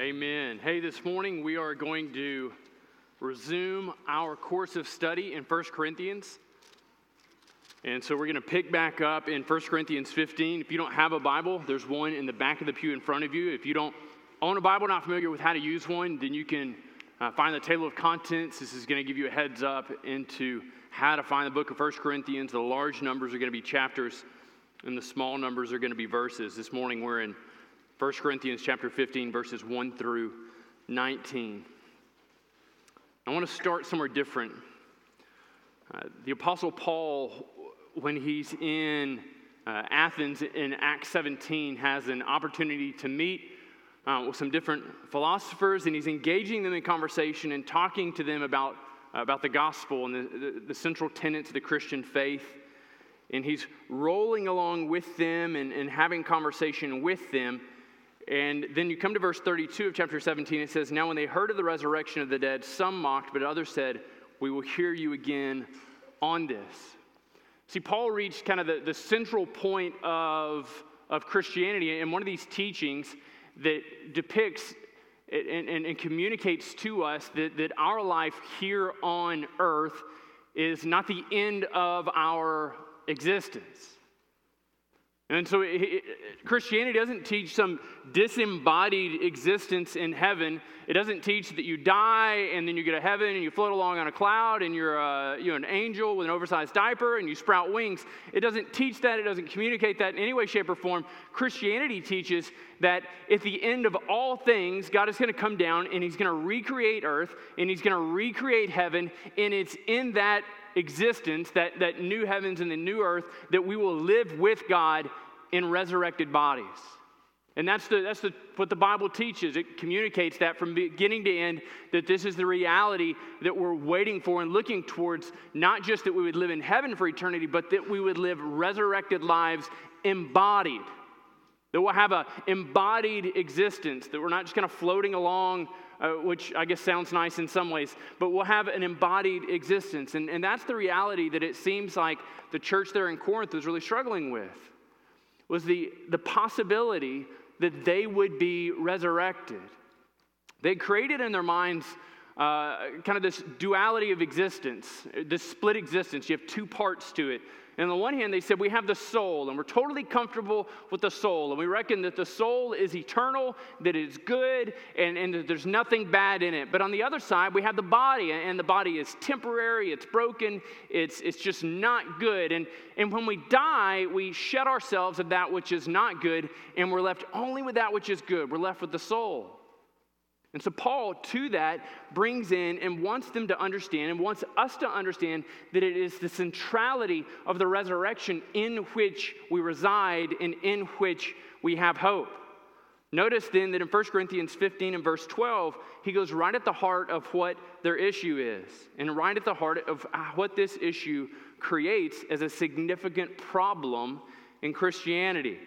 Amen. Hey, this morning we are going to resume our course of study in 1 Corinthians. And so we're going to pick back up in 1 Corinthians 15. If you don't have a Bible, there's one in the back of the pew in front of you. If you don't own a Bible, not familiar with how to use one, then you can uh, find the table of contents. This is going to give you a heads up into how to find the book of 1 Corinthians. The large numbers are going to be chapters, and the small numbers are going to be verses. This morning we're in 1 Corinthians chapter 15, verses 1 through 19. I want to start somewhere different. Uh, the Apostle Paul, when he's in uh, Athens in Acts 17, has an opportunity to meet uh, with some different philosophers, and he's engaging them in conversation and talking to them about, about the gospel and the, the, the central tenets of the Christian faith. And he's rolling along with them and, and having conversation with them. And then you come to verse 32 of chapter 17. It says, Now when they heard of the resurrection of the dead, some mocked, but others said, We will hear you again on this. See, Paul reached kind of the, the central point of, of Christianity. And one of these teachings that depicts and, and, and communicates to us that, that our life here on earth is not the end of our existence. And so it, it, Christianity doesn't teach some disembodied existence in heaven. It doesn't teach that you die and then you get to heaven and you float along on a cloud and you're, uh, you're an angel with an oversized diaper and you sprout wings. It doesn't teach that. It doesn't communicate that in any way, shape, or form. Christianity teaches that at the end of all things, God is going to come down and He's going to recreate earth and He's going to recreate heaven. And it's in that existence, that, that new heavens and the new earth, that we will live with God in resurrected bodies. And that's, the, that's the, what the Bible teaches. It communicates that from beginning to end, that this is the reality that we're waiting for and looking towards, not just that we would live in heaven for eternity, but that we would live resurrected lives embodied. That we'll have an embodied existence, that we're not just kind of floating along uh, which I guess sounds nice in some ways, but we'll have an embodied existence. And, and that's the reality that it seems like the church there in Corinth was really struggling with, was the, the possibility that they would be resurrected. They created in their minds uh, kind of this duality of existence, this split existence. You have two parts to it. And on the one hand, they said we have the soul, and we're totally comfortable with the soul. And we reckon that the soul is eternal, that it's good, and, and that there's nothing bad in it. But on the other side, we have the body, and the body is temporary, it's broken, it's, it's just not good. And, and when we die, we shed ourselves of that which is not good, and we're left only with that which is good. We're left with the soul. And so, Paul, to that, brings in and wants them to understand and wants us to understand that it is the centrality of the resurrection in which we reside and in which we have hope. Notice then that in 1 Corinthians 15 and verse 12, he goes right at the heart of what their issue is, and right at the heart of what this issue creates as a significant problem in Christianity.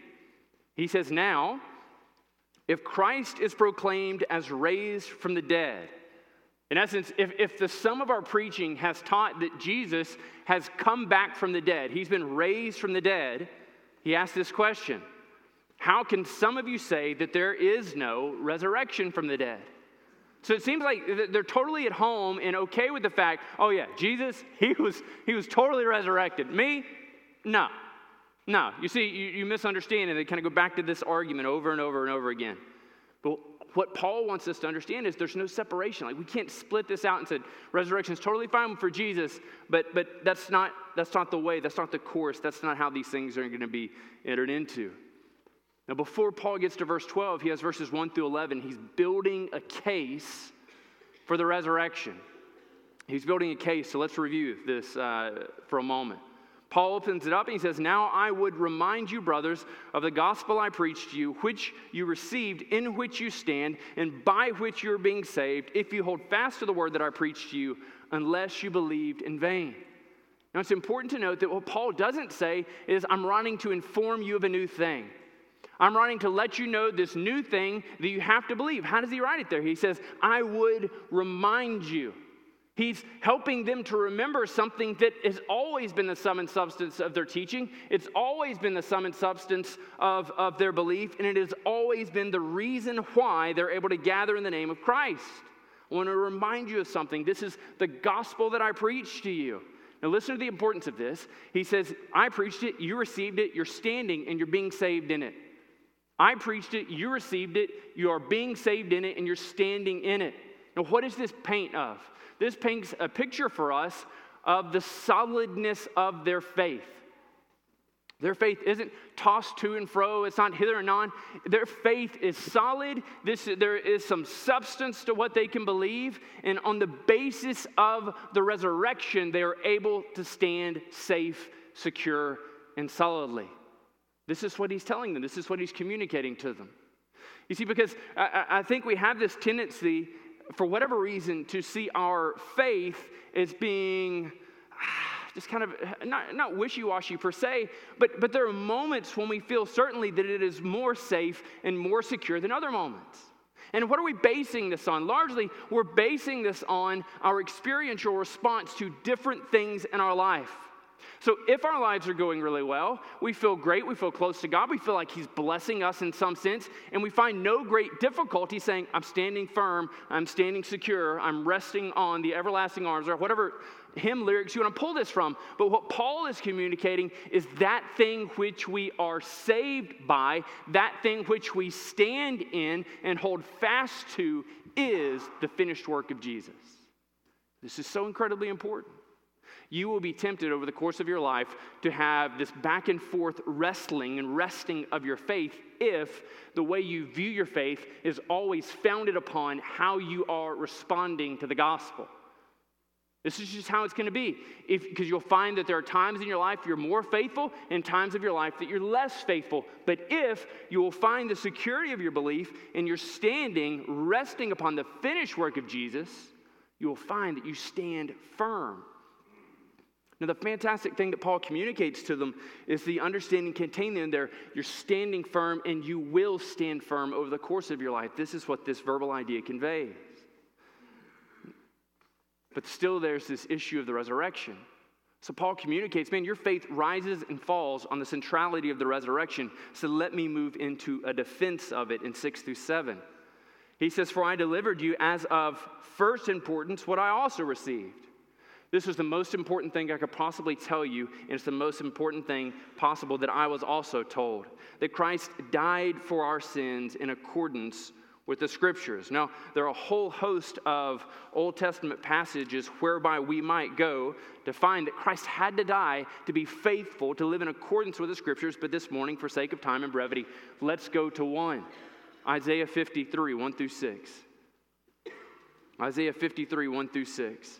He says, Now, if Christ is proclaimed as raised from the dead, in essence, if, if the sum of our preaching has taught that Jesus has come back from the dead, he's been raised from the dead, he asks this question How can some of you say that there is no resurrection from the dead? So it seems like they're totally at home and okay with the fact, oh yeah, Jesus, he was, he was totally resurrected. Me? No. No, you see, you, you misunderstand, and they kind of go back to this argument over and over and over again. But what Paul wants us to understand is there's no separation. Like we can't split this out and say resurrection is totally fine for Jesus, but but that's not that's not the way. That's not the course. That's not how these things are going to be entered into. Now, before Paul gets to verse 12, he has verses 1 through 11. He's building a case for the resurrection. He's building a case. So let's review this uh, for a moment. Paul opens it up and he says, Now I would remind you, brothers, of the gospel I preached to you, which you received, in which you stand, and by which you are being saved, if you hold fast to the word that I preached to you, unless you believed in vain. Now it's important to note that what Paul doesn't say is, I'm running to inform you of a new thing. I'm writing to let you know this new thing that you have to believe. How does he write it there? He says, I would remind you. He's helping them to remember something that has always been the sum and substance of their teaching. It's always been the sum and substance of, of their belief, and it has always been the reason why they're able to gather in the name of Christ. I want to remind you of something. This is the gospel that I preach to you. Now, listen to the importance of this. He says, I preached it, you received it, you're standing, and you're being saved in it. I preached it, you received it, you are being saved in it, and you're standing in it. Now, what does this paint of? This paints a picture for us of the solidness of their faith. Their faith isn't tossed to and fro, it's not hither and on. Their faith is solid. This, there is some substance to what they can believe. And on the basis of the resurrection, they are able to stand safe, secure, and solidly. This is what he's telling them, this is what he's communicating to them. You see, because I, I think we have this tendency for whatever reason, to see our faith as being ah, just kind of not, not wishy-washy per se but, but there are moments when we feel certainly that it is more safe and more secure than other moments. And what are we basing this on? Largely we're basing this on our experiential response to different things in our life so if our lives are going really well, we feel great, we feel close to God, we feel like He's blessing us in some sense, and we find no great difficulty saying, I'm standing firm, I'm standing secure, I'm resting on the everlasting arms, or whatever hymn lyrics you want to pull this from. But what Paul is communicating is that thing which we are saved by, that thing which we stand in and hold fast to is the finished work of Jesus. This is so incredibly important you will be tempted over the course of your life to have this back and forth wrestling and resting of your faith if the way you view your faith is always founded upon how you are responding to the gospel. This is just how it's going to be. Because you'll find that there are times in your life you're more faithful and times of your life that you're less faithful. But if you will find the security of your belief and you're standing, resting upon the finished work of Jesus, you will find that you stand firm. Now, the fantastic thing that Paul communicates to them is the understanding contained in there. You're standing firm and you will stand firm over the course of your life. This is what this verbal idea conveys. But still, there's this issue of the resurrection. So Paul communicates, man, your faith rises and falls on the centrality of the resurrection. So let me move into a defense of it in 6 through 7. He says, For I delivered you as of first importance what I also received this was the most important thing I could possibly tell you, and it's the most important thing possible that I was also told that Christ died for our sins in accordance with the scriptures. Now, there are a whole host of Old Testament passages whereby we might go to find that Christ had to die to be faithful, to live in accordance with the scriptures. But this morning, for sake of time and brevity, let's go to one Isaiah 53, 1 through 6. Isaiah 53, 1 through 6.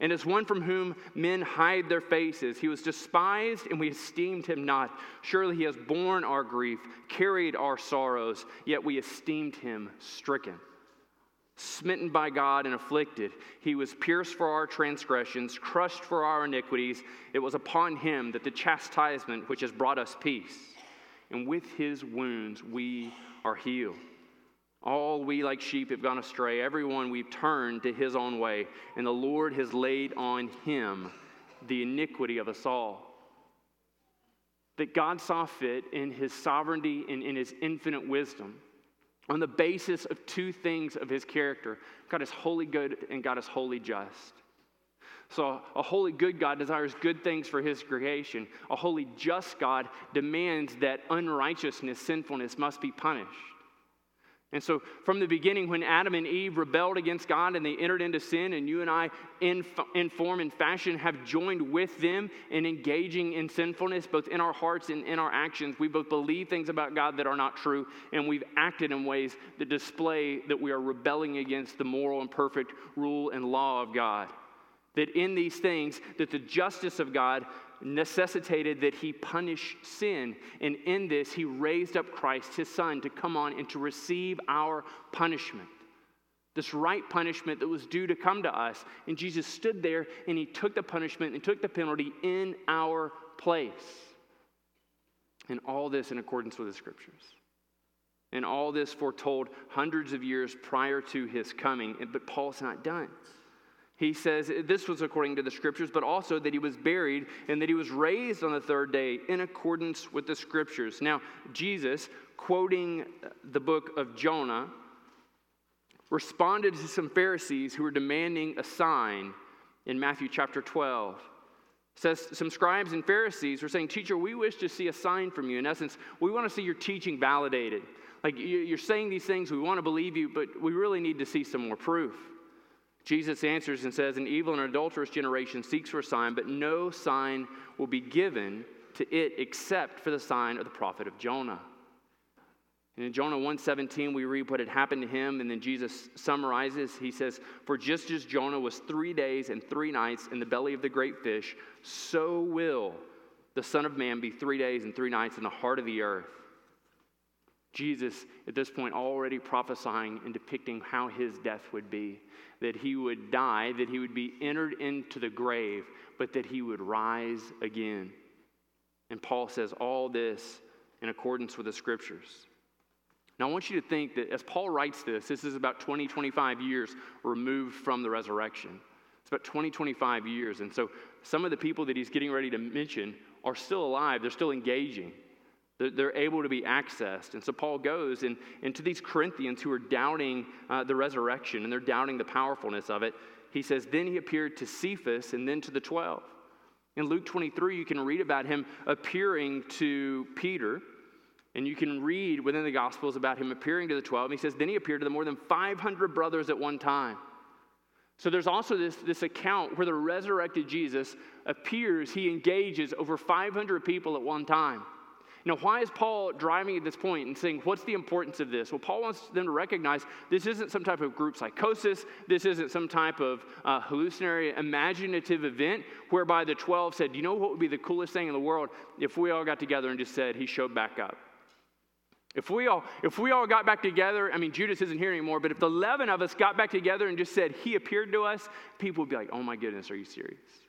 and as one from whom men hide their faces. He was despised, and we esteemed him not. Surely he has borne our grief, carried our sorrows, yet we esteemed him stricken. Smitten by God and afflicted, he was pierced for our transgressions, crushed for our iniquities. It was upon him that the chastisement which has brought us peace, and with his wounds we are healed. All we like sheep have gone astray. Everyone we've turned to his own way. And the Lord has laid on him the iniquity of us all. That God saw fit in his sovereignty and in his infinite wisdom on the basis of two things of his character God is holy good and God is holy just. So, a holy good God desires good things for his creation. A holy just God demands that unrighteousness, sinfulness must be punished. And so, from the beginning, when Adam and Eve rebelled against God and they entered into sin, and you and I, in, in form and fashion, have joined with them in engaging in sinfulness, both in our hearts and in our actions, we both believe things about God that are not true, and we've acted in ways that display that we are rebelling against the moral and perfect rule and law of God. That in these things, that the justice of God necessitated that he punish sin. And in this, he raised up Christ, his son, to come on and to receive our punishment. This right punishment that was due to come to us. And Jesus stood there and he took the punishment and took the penalty in our place. And all this in accordance with the scriptures. And all this foretold hundreds of years prior to his coming. But Paul's not done. He says this was according to the scriptures, but also that he was buried and that he was raised on the third day in accordance with the scriptures. Now, Jesus, quoting the book of Jonah, responded to some Pharisees who were demanding a sign in Matthew chapter 12. It says some scribes and Pharisees were saying, Teacher, we wish to see a sign from you. In essence, we want to see your teaching validated. Like you're saying these things, we want to believe you, but we really need to see some more proof. Jesus answers and says, An evil and adulterous generation seeks for a sign, but no sign will be given to it except for the sign of the prophet of Jonah. And in Jonah 1:17, we read what had happened to him, and then Jesus summarizes. He says, For just as Jonah was three days and three nights in the belly of the great fish, so will the Son of Man be three days and three nights in the heart of the earth. Jesus, at this point, already prophesying and depicting how his death would be that he would die, that he would be entered into the grave, but that he would rise again. And Paul says all this in accordance with the scriptures. Now, I want you to think that as Paul writes this, this is about 20, 25 years removed from the resurrection. It's about 20, 25 years. And so some of the people that he's getting ready to mention are still alive, they're still engaging. They're able to be accessed. And so Paul goes and, and to these Corinthians who are doubting uh, the resurrection and they're doubting the powerfulness of it. He says, Then he appeared to Cephas and then to the 12. In Luke 23, you can read about him appearing to Peter. And you can read within the Gospels about him appearing to the 12. And He says, Then he appeared to the more than 500 brothers at one time. So there's also this, this account where the resurrected Jesus appears, he engages over 500 people at one time. Now, why is Paul driving at this point and saying, what's the importance of this? Well, Paul wants them to recognize this isn't some type of group psychosis. This isn't some type of uh, hallucinatory, imaginative event whereby the 12 said, you know what would be the coolest thing in the world if we all got together and just said, he showed back up. If we all if we all got back together, I mean Judas isn't here anymore, but if the 11 of us got back together and just said he appeared to us, people would be like, "Oh my goodness, are you serious?"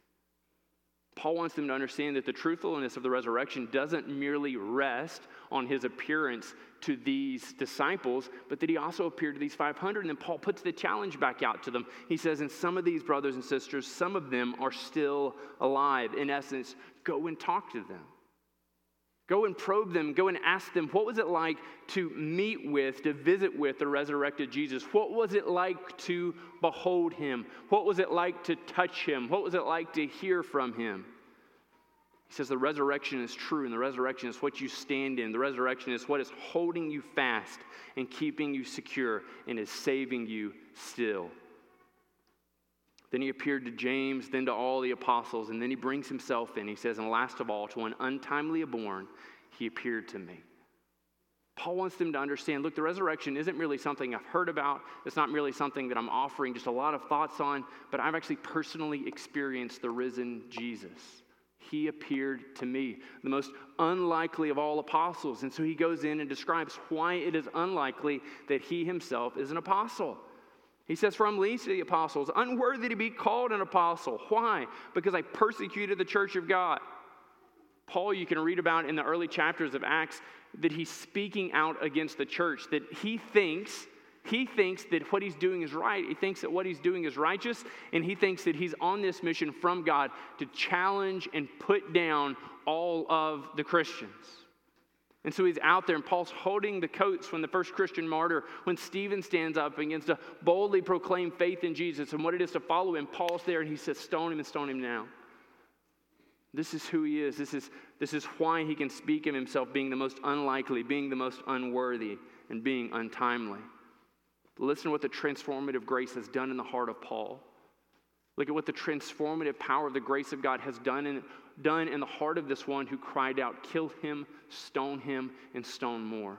Paul wants them to understand that the truthfulness of the resurrection doesn't merely rest on his appearance to these disciples, but that he also appeared to these 500. And then Paul puts the challenge back out to them. He says, And some of these brothers and sisters, some of them are still alive. In essence, go and talk to them. Go and probe them. Go and ask them, what was it like to meet with, to visit with the resurrected Jesus? What was it like to behold him? What was it like to touch him? What was it like to hear from him? He says the resurrection is true, and the resurrection is what you stand in. The resurrection is what is holding you fast and keeping you secure and is saving you still. Then he appeared to James, then to all the apostles, and then he brings himself in. He says, And last of all, to an untimely born, he appeared to me. Paul wants them to understand look, the resurrection isn't merely something I've heard about. It's not merely something that I'm offering just a lot of thoughts on, but I've actually personally experienced the risen Jesus. He appeared to me, the most unlikely of all apostles. And so he goes in and describes why it is unlikely that he himself is an apostle. He says, From least of the apostles, unworthy to be called an apostle. Why? Because I persecuted the church of God. Paul, you can read about in the early chapters of Acts that he's speaking out against the church, that he thinks. He thinks that what he's doing is right. He thinks that what he's doing is righteous, and he thinks that he's on this mission from God to challenge and put down all of the Christians. And so he's out there, and Paul's holding the coats when the first Christian martyr, when Stephen stands up and begins to boldly proclaim faith in Jesus and what it is to follow him. Paul's there, and he says, Stone him and stone him now. This is who he is. This is, this is why he can speak of himself being the most unlikely, being the most unworthy, and being untimely. Listen to what the transformative grace has done in the heart of Paul. Look at what the transformative power of the grace of God has done in, done in the heart of this one who cried out, Kill him, stone him, and stone more.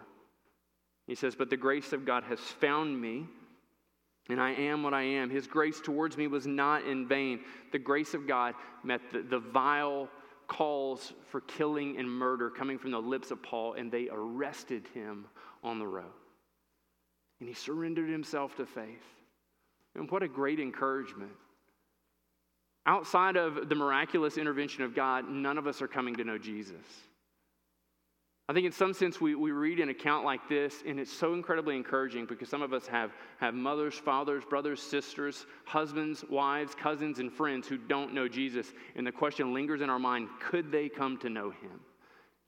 He says, But the grace of God has found me, and I am what I am. His grace towards me was not in vain. The grace of God met the, the vile, calls for killing and murder coming from the lips of Paul, and they arrested him on the road. And he surrendered himself to faith. And what a great encouragement. Outside of the miraculous intervention of God, none of us are coming to know Jesus. I think in some sense we, we read an account like this, and it's so incredibly encouraging because some of us have, have mothers, fathers, brothers, sisters, husbands, wives, cousins, and friends who don't know Jesus. And the question lingers in our mind could they come to know him?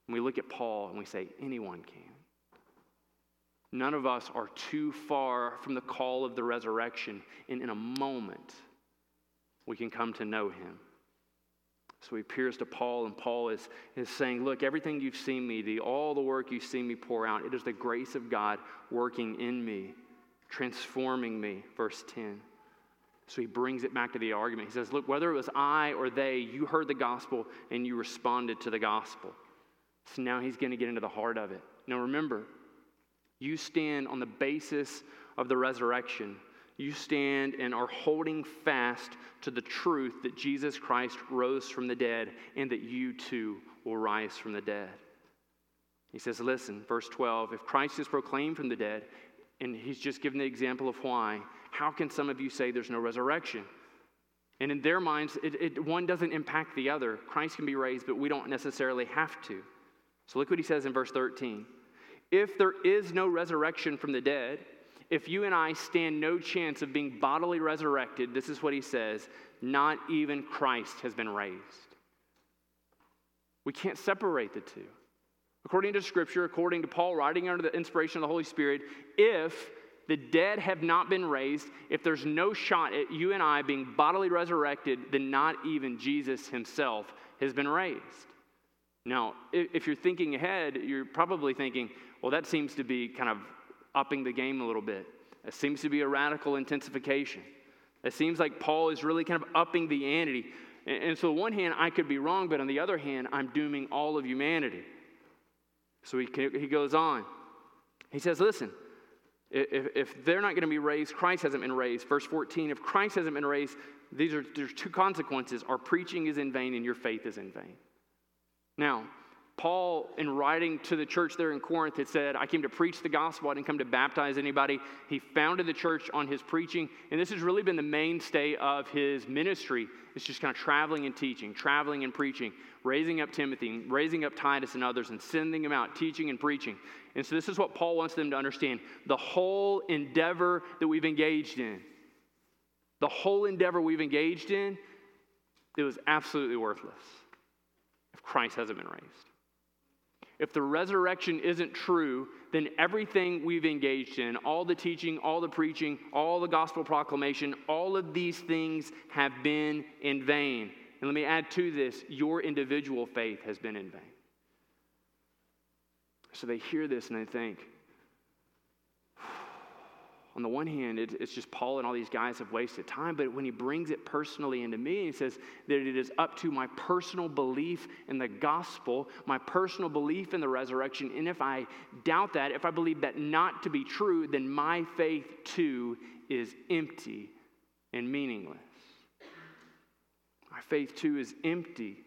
And we look at Paul and we say, anyone can. None of us are too far from the call of the resurrection, and in a moment, we can come to know him. So he appears to Paul, and Paul is, is saying, Look, everything you've seen me do, all the work you've seen me pour out, it is the grace of God working in me, transforming me. Verse 10. So he brings it back to the argument. He says, Look, whether it was I or they, you heard the gospel and you responded to the gospel. So now he's going to get into the heart of it. Now remember, you stand on the basis of the resurrection you stand and are holding fast to the truth that Jesus Christ rose from the dead and that you too will rise from the dead. He says, Listen, verse 12, if Christ is proclaimed from the dead, and he's just given the example of why, how can some of you say there's no resurrection? And in their minds, it, it, one doesn't impact the other. Christ can be raised, but we don't necessarily have to. So look what he says in verse 13. If there is no resurrection from the dead, if you and I stand no chance of being bodily resurrected, this is what he says not even Christ has been raised. We can't separate the two. According to Scripture, according to Paul writing under the inspiration of the Holy Spirit, if the dead have not been raised, if there's no shot at you and I being bodily resurrected, then not even Jesus himself has been raised. Now, if you're thinking ahead, you're probably thinking, well, that seems to be kind of upping the game a little bit. It seems to be a radical intensification. It seems like Paul is really kind of upping the ante. And, and so, on one hand, I could be wrong, but on the other hand, I'm dooming all of humanity. So he, he goes on. He says, Listen, if, if they're not going to be raised, Christ hasn't been raised. Verse 14, if Christ hasn't been raised, these are there's two consequences. Our preaching is in vain and your faith is in vain. Now, Paul, in writing to the church there in Corinth, had said, I came to preach the gospel. I didn't come to baptize anybody. He founded the church on his preaching, and this has really been the mainstay of his ministry. It's just kind of traveling and teaching, traveling and preaching, raising up Timothy, raising up Titus and others, and sending them out, teaching and preaching. And so, this is what Paul wants them to understand the whole endeavor that we've engaged in. The whole endeavor we've engaged in, it was absolutely worthless if Christ hasn't been raised. If the resurrection isn't true, then everything we've engaged in, all the teaching, all the preaching, all the gospel proclamation, all of these things have been in vain. And let me add to this your individual faith has been in vain. So they hear this and they think, on the one hand, it, it's just Paul and all these guys have wasted time, but when he brings it personally into me, he says that it is up to my personal belief in the gospel, my personal belief in the resurrection. And if I doubt that, if I believe that not to be true, then my faith too is empty and meaningless. My faith too is empty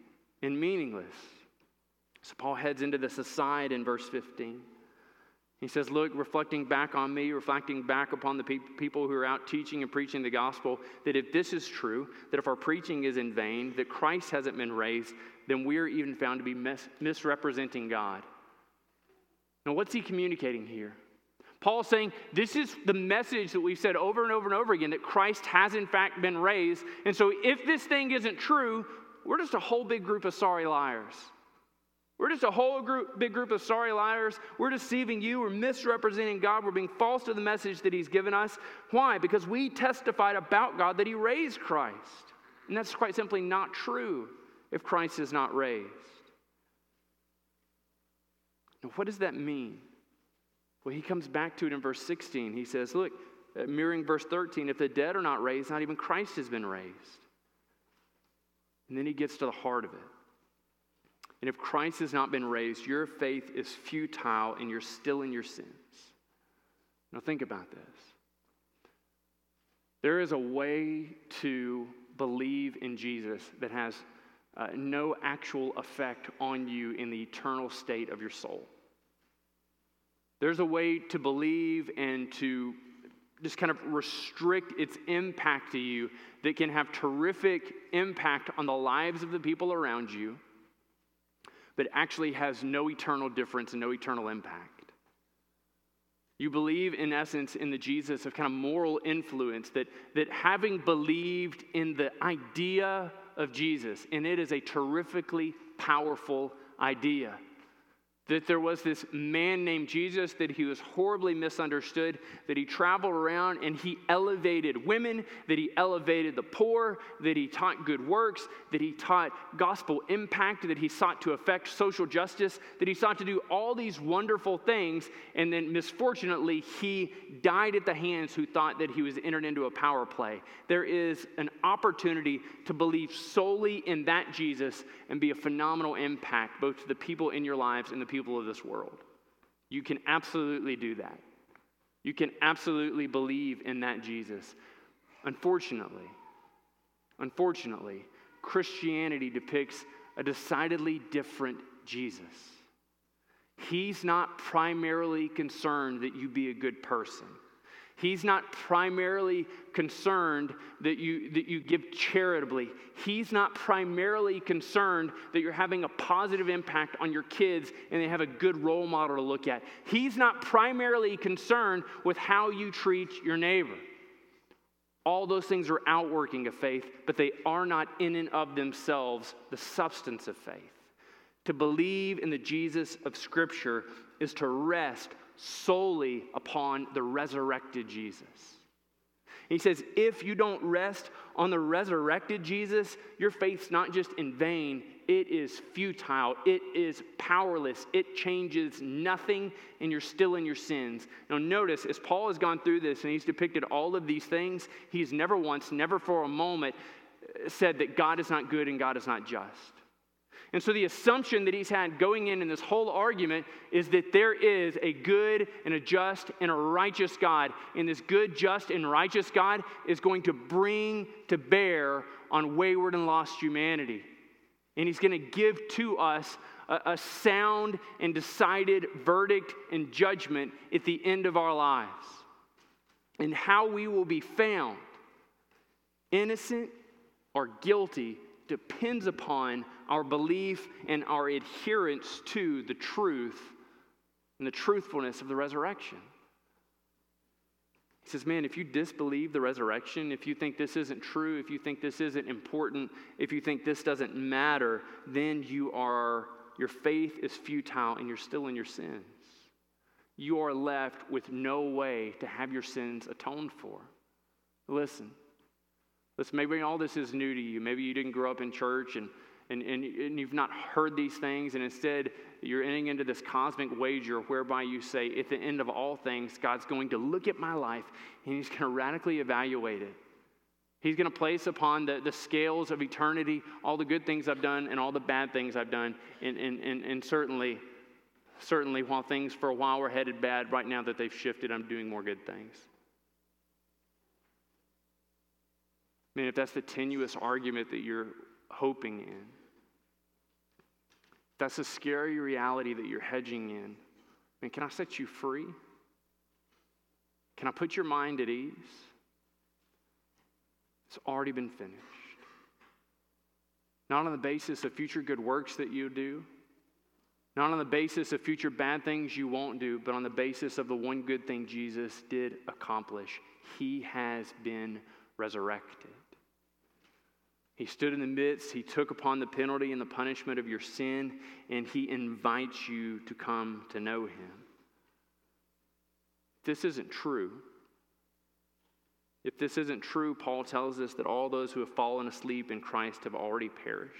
and meaningless. So Paul heads into this aside in verse 15. He says, Look, reflecting back on me, reflecting back upon the pe- people who are out teaching and preaching the gospel, that if this is true, that if our preaching is in vain, that Christ hasn't been raised, then we're even found to be mis- misrepresenting God. Now, what's he communicating here? Paul's saying this is the message that we've said over and over and over again that Christ has in fact been raised. And so, if this thing isn't true, we're just a whole big group of sorry liars. We're just a whole group, big group of sorry liars. We're deceiving you. We're misrepresenting God. We're being false to the message that He's given us. Why? Because we testified about God that He raised Christ. And that's quite simply not true if Christ is not raised. Now, what does that mean? Well, he comes back to it in verse 16. He says, Look, uh, mirroring verse 13, if the dead are not raised, not even Christ has been raised. And then he gets to the heart of it. And if Christ has not been raised, your faith is futile and you're still in your sins. Now, think about this. There is a way to believe in Jesus that has uh, no actual effect on you in the eternal state of your soul. There's a way to believe and to just kind of restrict its impact to you that can have terrific impact on the lives of the people around you, but actually has no eternal difference and no eternal impact. You believe, in essence, in the Jesus of kind of moral influence, that, that having believed in the idea of Jesus, and it is a terrifically powerful idea that there was this man named Jesus, that he was horribly misunderstood, that he traveled around and he elevated women, that he elevated the poor, that he taught good works, that he taught gospel impact, that he sought to affect social justice, that he sought to do all these wonderful things. And then, misfortunately, he died at the hands who thought that he was entered into a power play. There is an opportunity to believe solely in that Jesus and be a phenomenal impact both to the people in your lives and the people people of this world. You can absolutely do that. You can absolutely believe in that Jesus. Unfortunately, unfortunately, Christianity depicts a decidedly different Jesus. He's not primarily concerned that you be a good person. He's not primarily concerned that you, that you give charitably. He's not primarily concerned that you're having a positive impact on your kids and they have a good role model to look at. He's not primarily concerned with how you treat your neighbor. All those things are outworking of faith, but they are not in and of themselves the substance of faith. To believe in the Jesus of Scripture is to rest solely upon the resurrected Jesus. He says, if you don't rest on the resurrected Jesus, your faith's not just in vain, it is futile, it is powerless, it changes nothing, and you're still in your sins. Now, notice, as Paul has gone through this and he's depicted all of these things, he's never once, never for a moment uh, said that God is not good and God is not just. And so the assumption that he's had going in in this whole argument is that there is a good and a just and a righteous God. And this good, just, and righteous God is going to bring to bear on wayward and lost humanity. And he's going to give to us a, a sound and decided verdict and judgment at the end of our lives. And how we will be found, innocent or guilty, depends upon our belief and our adherence to the truth and the truthfulness of the resurrection. He says, Man, if you disbelieve the resurrection, if you think this isn't true, if you think this isn't important, if you think this doesn't matter, then you are, your faith is futile and you're still in your sins. You are left with no way to have your sins atoned for. Listen, listen, maybe all this is new to you. Maybe you didn't grow up in church and and, and, and you've not heard these things, and instead you're entering into this cosmic wager whereby you say, at the end of all things, God's going to look at my life and He's going to radically evaluate it. He's going to place upon the, the scales of eternity all the good things I've done and all the bad things I've done. And, and, and, and certainly, certainly, while things for a while were headed bad, right now that they've shifted, I'm doing more good things. I mean, if that's the tenuous argument that you're hoping in, that's a scary reality that you're hedging in. Mean, can I set you free? Can I put your mind at ease? It's already been finished. Not on the basis of future good works that you do, not on the basis of future bad things you won't do, but on the basis of the one good thing Jesus did accomplish. He has been resurrected. He stood in the midst, He took upon the penalty and the punishment of your sin, and He invites you to come to know Him. This isn't true. If this isn't true, Paul tells us that all those who have fallen asleep in Christ have already perished.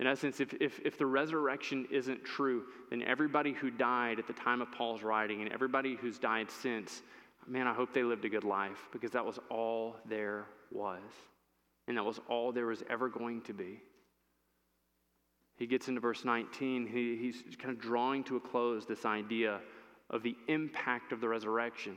In essence, if, if, if the resurrection isn't true, then everybody who died at the time of Paul's writing and everybody who's died since, man, I hope they lived a good life because that was all there was. And that was all there was ever going to be. He gets into verse 19. He, he's kind of drawing to a close this idea of the impact of the resurrection.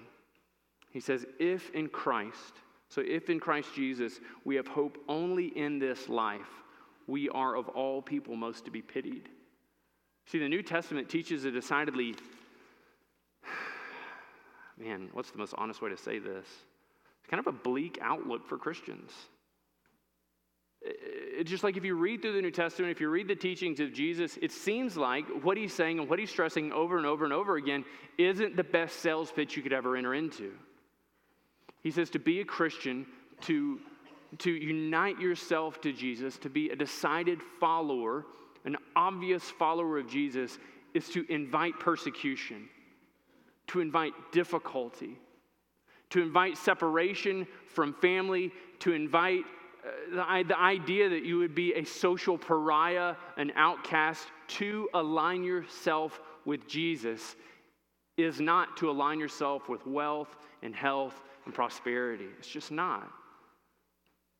He says, If in Christ, so if in Christ Jesus we have hope only in this life, we are of all people most to be pitied. See, the New Testament teaches a decidedly, man, what's the most honest way to say this? It's kind of a bleak outlook for Christians. It's just like if you read through the New Testament, if you read the teachings of Jesus, it seems like what he's saying and what he's stressing over and over and over again isn't the best sales pitch you could ever enter into. He says to be a Christian, to, to unite yourself to Jesus, to be a decided follower, an obvious follower of Jesus, is to invite persecution, to invite difficulty, to invite separation from family, to invite the, the idea that you would be a social pariah, an outcast, to align yourself with Jesus is not to align yourself with wealth and health and prosperity. It's just not.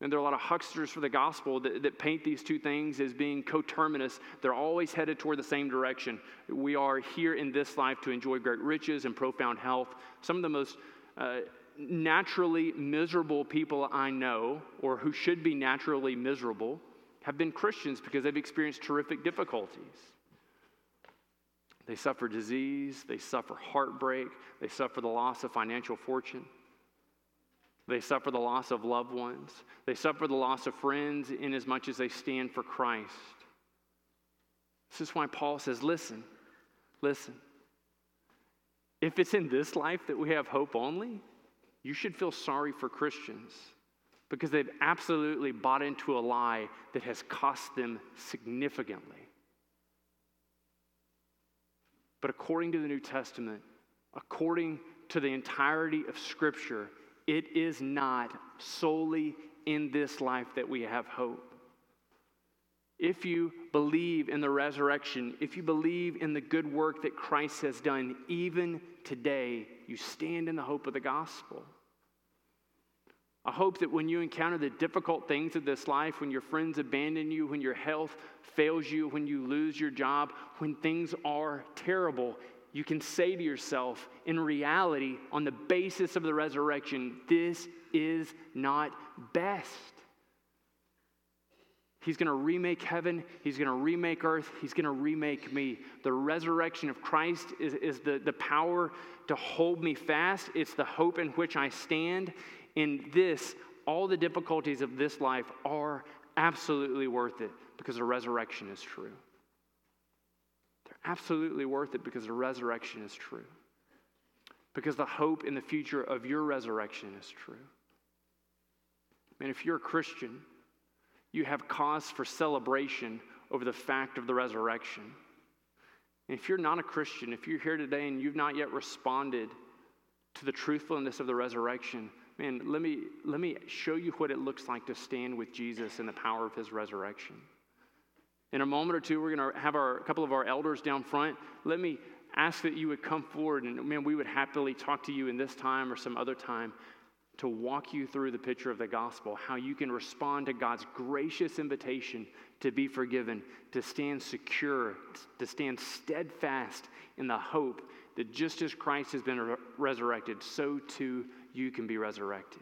And there are a lot of hucksters for the gospel that, that paint these two things as being coterminous. They're always headed toward the same direction. We are here in this life to enjoy great riches and profound health. Some of the most uh, naturally miserable people I know, or who should be naturally miserable, have been Christians because they've experienced terrific difficulties. They suffer disease, they suffer heartbreak, they suffer the loss of financial fortune, they suffer the loss of loved ones, they suffer the loss of friends in as much as they stand for Christ. This is why Paul says, Listen, listen. If it's in this life that we have hope only, you should feel sorry for Christians because they've absolutely bought into a lie that has cost them significantly. But according to the New Testament, according to the entirety of Scripture, it is not solely in this life that we have hope. If you believe in the resurrection, if you believe in the good work that Christ has done, even today, you stand in the hope of the gospel. I hope that when you encounter the difficult things of this life, when your friends abandon you, when your health fails you, when you lose your job, when things are terrible, you can say to yourself, in reality, on the basis of the resurrection, this is not best. He's going to remake heaven. He's going to remake earth. He's going to remake me. The resurrection of Christ is, is the, the power to hold me fast. It's the hope in which I stand. In this, all the difficulties of this life are absolutely worth it because the resurrection is true. They're absolutely worth it because the resurrection is true. Because the hope in the future of your resurrection is true. And if you're a Christian, you have cause for celebration over the fact of the resurrection. And if you're not a Christian, if you're here today and you've not yet responded to the truthfulness of the resurrection, man, let me, let me show you what it looks like to stand with Jesus in the power of his resurrection. In a moment or two, we're going to have our, a couple of our elders down front. Let me ask that you would come forward and, man, we would happily talk to you in this time or some other time to walk you through the picture of the gospel, how you can respond to God's gracious invitation to be forgiven, to stand secure, to stand steadfast in the hope that just as Christ has been re- resurrected, so too you can be resurrected.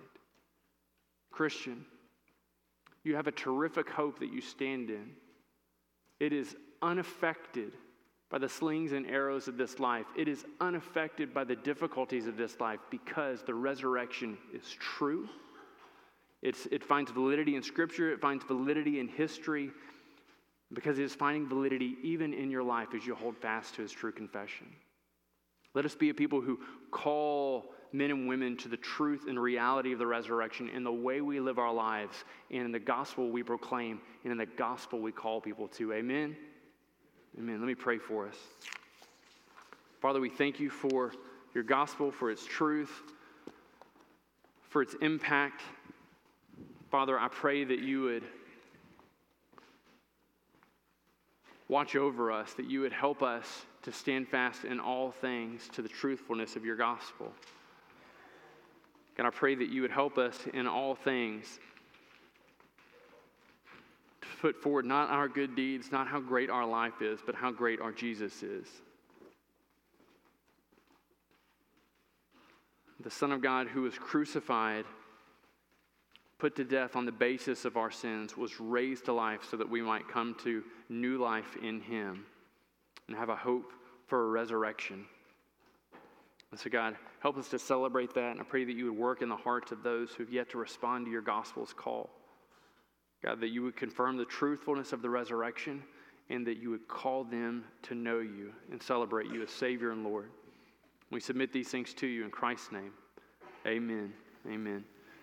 Christian, you have a terrific hope that you stand in. It is unaffected by the slings and arrows of this life. It is unaffected by the difficulties of this life because the resurrection is true. It's, it finds validity in Scripture, it finds validity in history, because it is finding validity even in your life as you hold fast to His true confession. Let us be a people who call men and women to the truth and reality of the resurrection in the way we live our lives and in the gospel we proclaim and in the gospel we call people to. Amen. Amen. Let me pray for us. Father, we thank you for your gospel, for its truth, for its impact. Father, I pray that you would watch over us, that you would help us to stand fast in all things to the truthfulness of your gospel. God, I pray that you would help us in all things put forward not our good deeds, not how great our life is, but how great our Jesus is. The Son of God who was crucified put to death on the basis of our sins, was raised to life so that we might come to new life in him and have a hope for a resurrection. And so, God, help us to celebrate that. And I pray that you would work in the hearts of those who have yet to respond to your gospel's call. God, that you would confirm the truthfulness of the resurrection and that you would call them to know you and celebrate you as Savior and Lord. We submit these things to you in Christ's name. Amen. Amen.